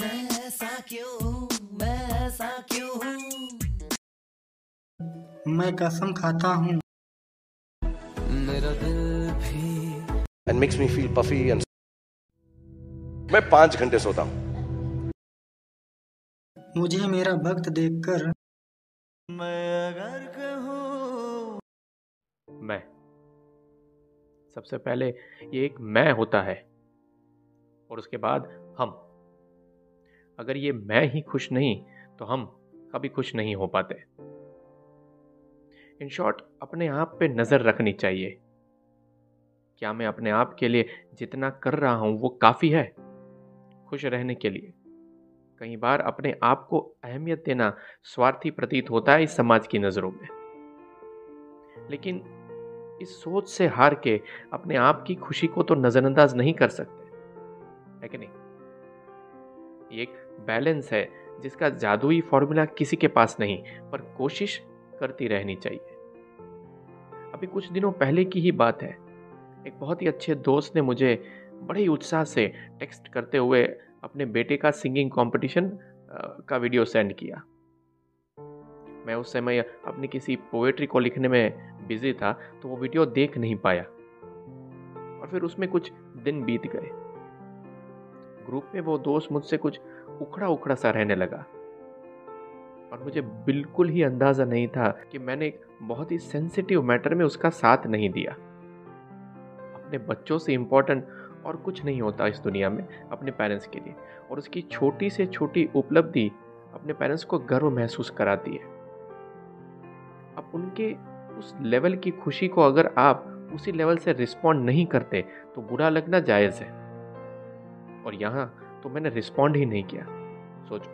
मैं ऐसा क्यों मैं ऐसा क्यों हूँ। मैं कसम खाता हूँ। मेरा दिल भी and makes me feel puffy and मैं पाँच घंटे सोता हूँ। मुझे मेरा वक्त देखकर मैं अगर कहूँ मैं। सबसे पहले ये एक मैं होता है और उसके बाद हम। अगर ये मैं ही खुश नहीं तो हम कभी खुश नहीं हो पाते। इन शॉर्ट अपने आप पे नज़र रखनी चाहिए। क्या मैं अपने आप के लिए जितना कर रहा हूँ, वो काफ़ी है? खुश रहने के लिए। कई बार अपने आप को अहमियत देना स्वार्थी प्रतीत होता है इस समाज की नज़रों में। लेकिन इस सोच से हार के अपने आप की खुशी को तो नज़रअंदाज नहीं कर सकते। है कि नहीं? एक बैलेंस है, जिसका जादुई फॉर्मूला किसी के पास नहीं, पर कोशिश करती रहनी चाहिए। अभी कुछ दिनों पहले की ही बात है। एक बहुत ही अच्छे दोस्त ने मुझे बड़े ही उत्साह से टेक्स्ट करते हुए अपने बेटे का सिंगिंग कंपटीशन का वीडियो सेंड किया। मैं उस समय अपनी किसी पोएट्री को लिखने में बिज़ी था तो वो वीडियो देख नहीं पाया। और फिर उसमें कुछ दिन बीत गए। ग्रुप में वो दोस्त मुझसे कुछ उखड़ा उखड़ा सा रहने लगा। और मुझे बिल्कुल ही अंदाज़ा नहीं था कि मैंने एक बहुत ही सेंसिटिव मैटर में उसका साथ नहीं दिया। अपने बच्चों से इम्पोर्टेंट और कुछ नहीं होता इस दुनिया में अपने पेरेंट्स के लिए। और उसकी छोटी से छोटी उपलब्धि अपने पेरेंट्स को गर्व महसूस कराती है। अब उनके उस लेवल की खुशी को अगर आप उसी लेवल से रिस्पॉन्ड नहीं करते तो बुरा लगना जायज़ है। और यहाँ तो मैंने रिस्पॉन्ड ही नहीं किया। सोचो।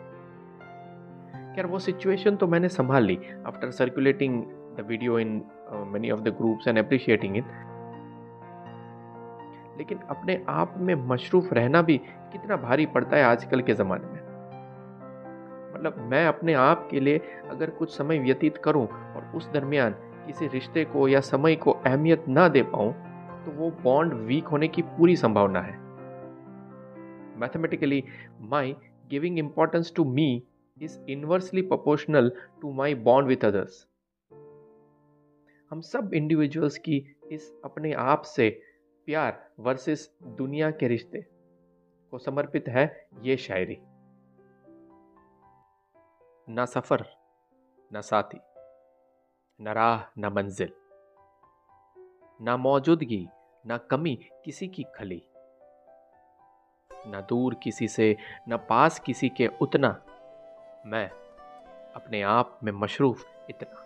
यार वो सिचुएशन तो मैंने संभाल ली। After circulating the video in many of the groups and appreciating it लेकिन अपने आप में मशरूफ रहना भी कितना भारी पड़ता है आजकल के ज़माने में। मतलब मैं अपने आप के लिए अगर कुछ समय व्यतीत करूँ और उस दरमियान किसी रिश्ते को या समय को अहमियत ना दे पाऊँ तो वो बॉन्ड वीक होने की पूरी संभावना है। Mathematically my giving importance to me is inversely proportional to my bond with others हम सब इंडिविजुअल्स की इस अपने आप से प्यार वर्सेस दुनिया के रिश्ते को समर्पित है ये शायरी। ना सफ़र, न साथी, न राह, न मंजिल, न मौजूदगी, न कमी किसी की खली। न दूर किसी से, न पास किसी के उतना। मैं अपने आप में मशरूफ इतना।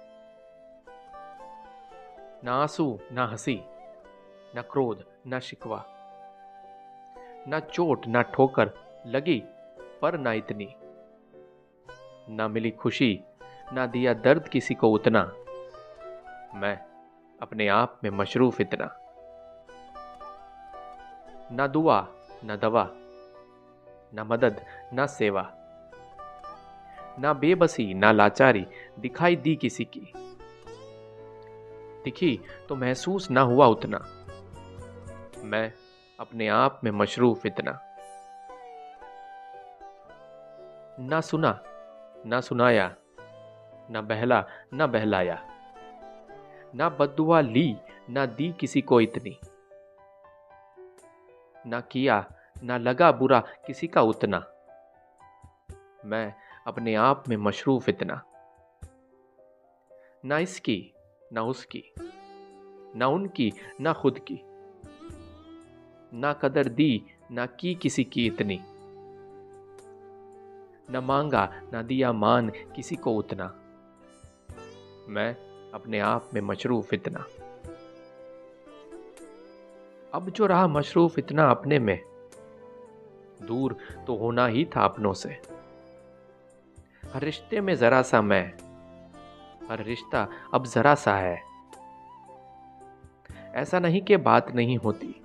न आँसू, न हँसी, न क्रोध, न शिकवा। न चोट, न ठोकर लगी पर ना इतनी। न मिली खुशी, न दिया दर्द किसी को उतना। मैं अपने आप में मशरूफ इतना। न दुआ, न दवा न मदद, न सेवा, ना बेबसी, ना लाचारी दिखाई दी किसी की। दिखी तो महसूस ना हुआ उतना। मैं अपने आप में मशरूफ इतना। ना सुना, ना सुनाया, ना बहला, ना बहलाया, ना बदुआ ली, ना दी किसी को इतनी। ना किया ना लगा बुरा किसी का उतना। मैं अपने आप में मशरूफ इतना। ना इसकी, ना उसकी, ना उनकी, ना खुद की। ना कदर दी, ना की किसी की इतनी। न मांगा, न दिया मान किसी को उतना। मैं अपने आप में मशरूफ इतना। अब जो रहा मशरूफ इतना अपने में दूर तो होना ही था अपनों से। हर रिश्ते में जरा सा मैं, हर रिश्ता अब जरा सा है। ऐसा नहीं कि बात नहीं होती,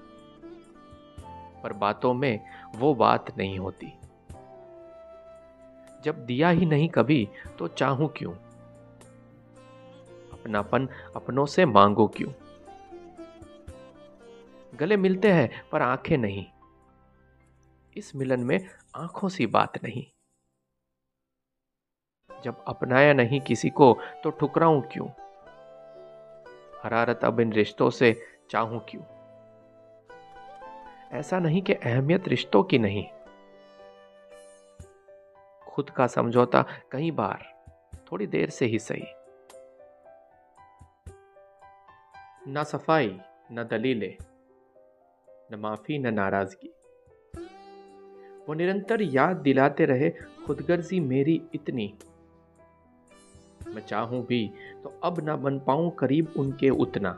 पर बातों में वो बात नहीं होती। जब दिया ही नहीं कभी तो चाहूँ क्यों? अपनापन अपनों से मांगो क्यों? गले मिलते हैं पर आँखें नहीं। इस मिलन में आँखों सी बात नहीं। जब अपनाया नहीं किसी को तो ठुकराऊं क्यों? हरारत अब इन रिश्तों से चाहूँ क्यों? ऐसा नहीं कि अहमियत रिश्तों की नहीं। खुद का समझौता कई बार थोड़ी देर से ही सही। ना सफ़ाई, न दलीलें, न माफ़ी, न नाराज़गी। वो निरंतर याद दिलाते रहे, खुदगर्जी मेरी इतनी। मैं चाहूँ भी तो अब ना बन पाऊँ करीब उनके उतना।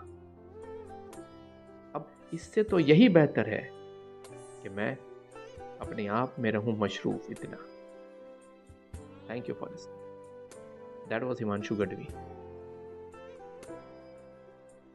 अब इससे तो यही बेहतर है कि मैं अपने आप में रहूँ मशरूफ इतना। Thank you for this that was Himanshu Gadhvi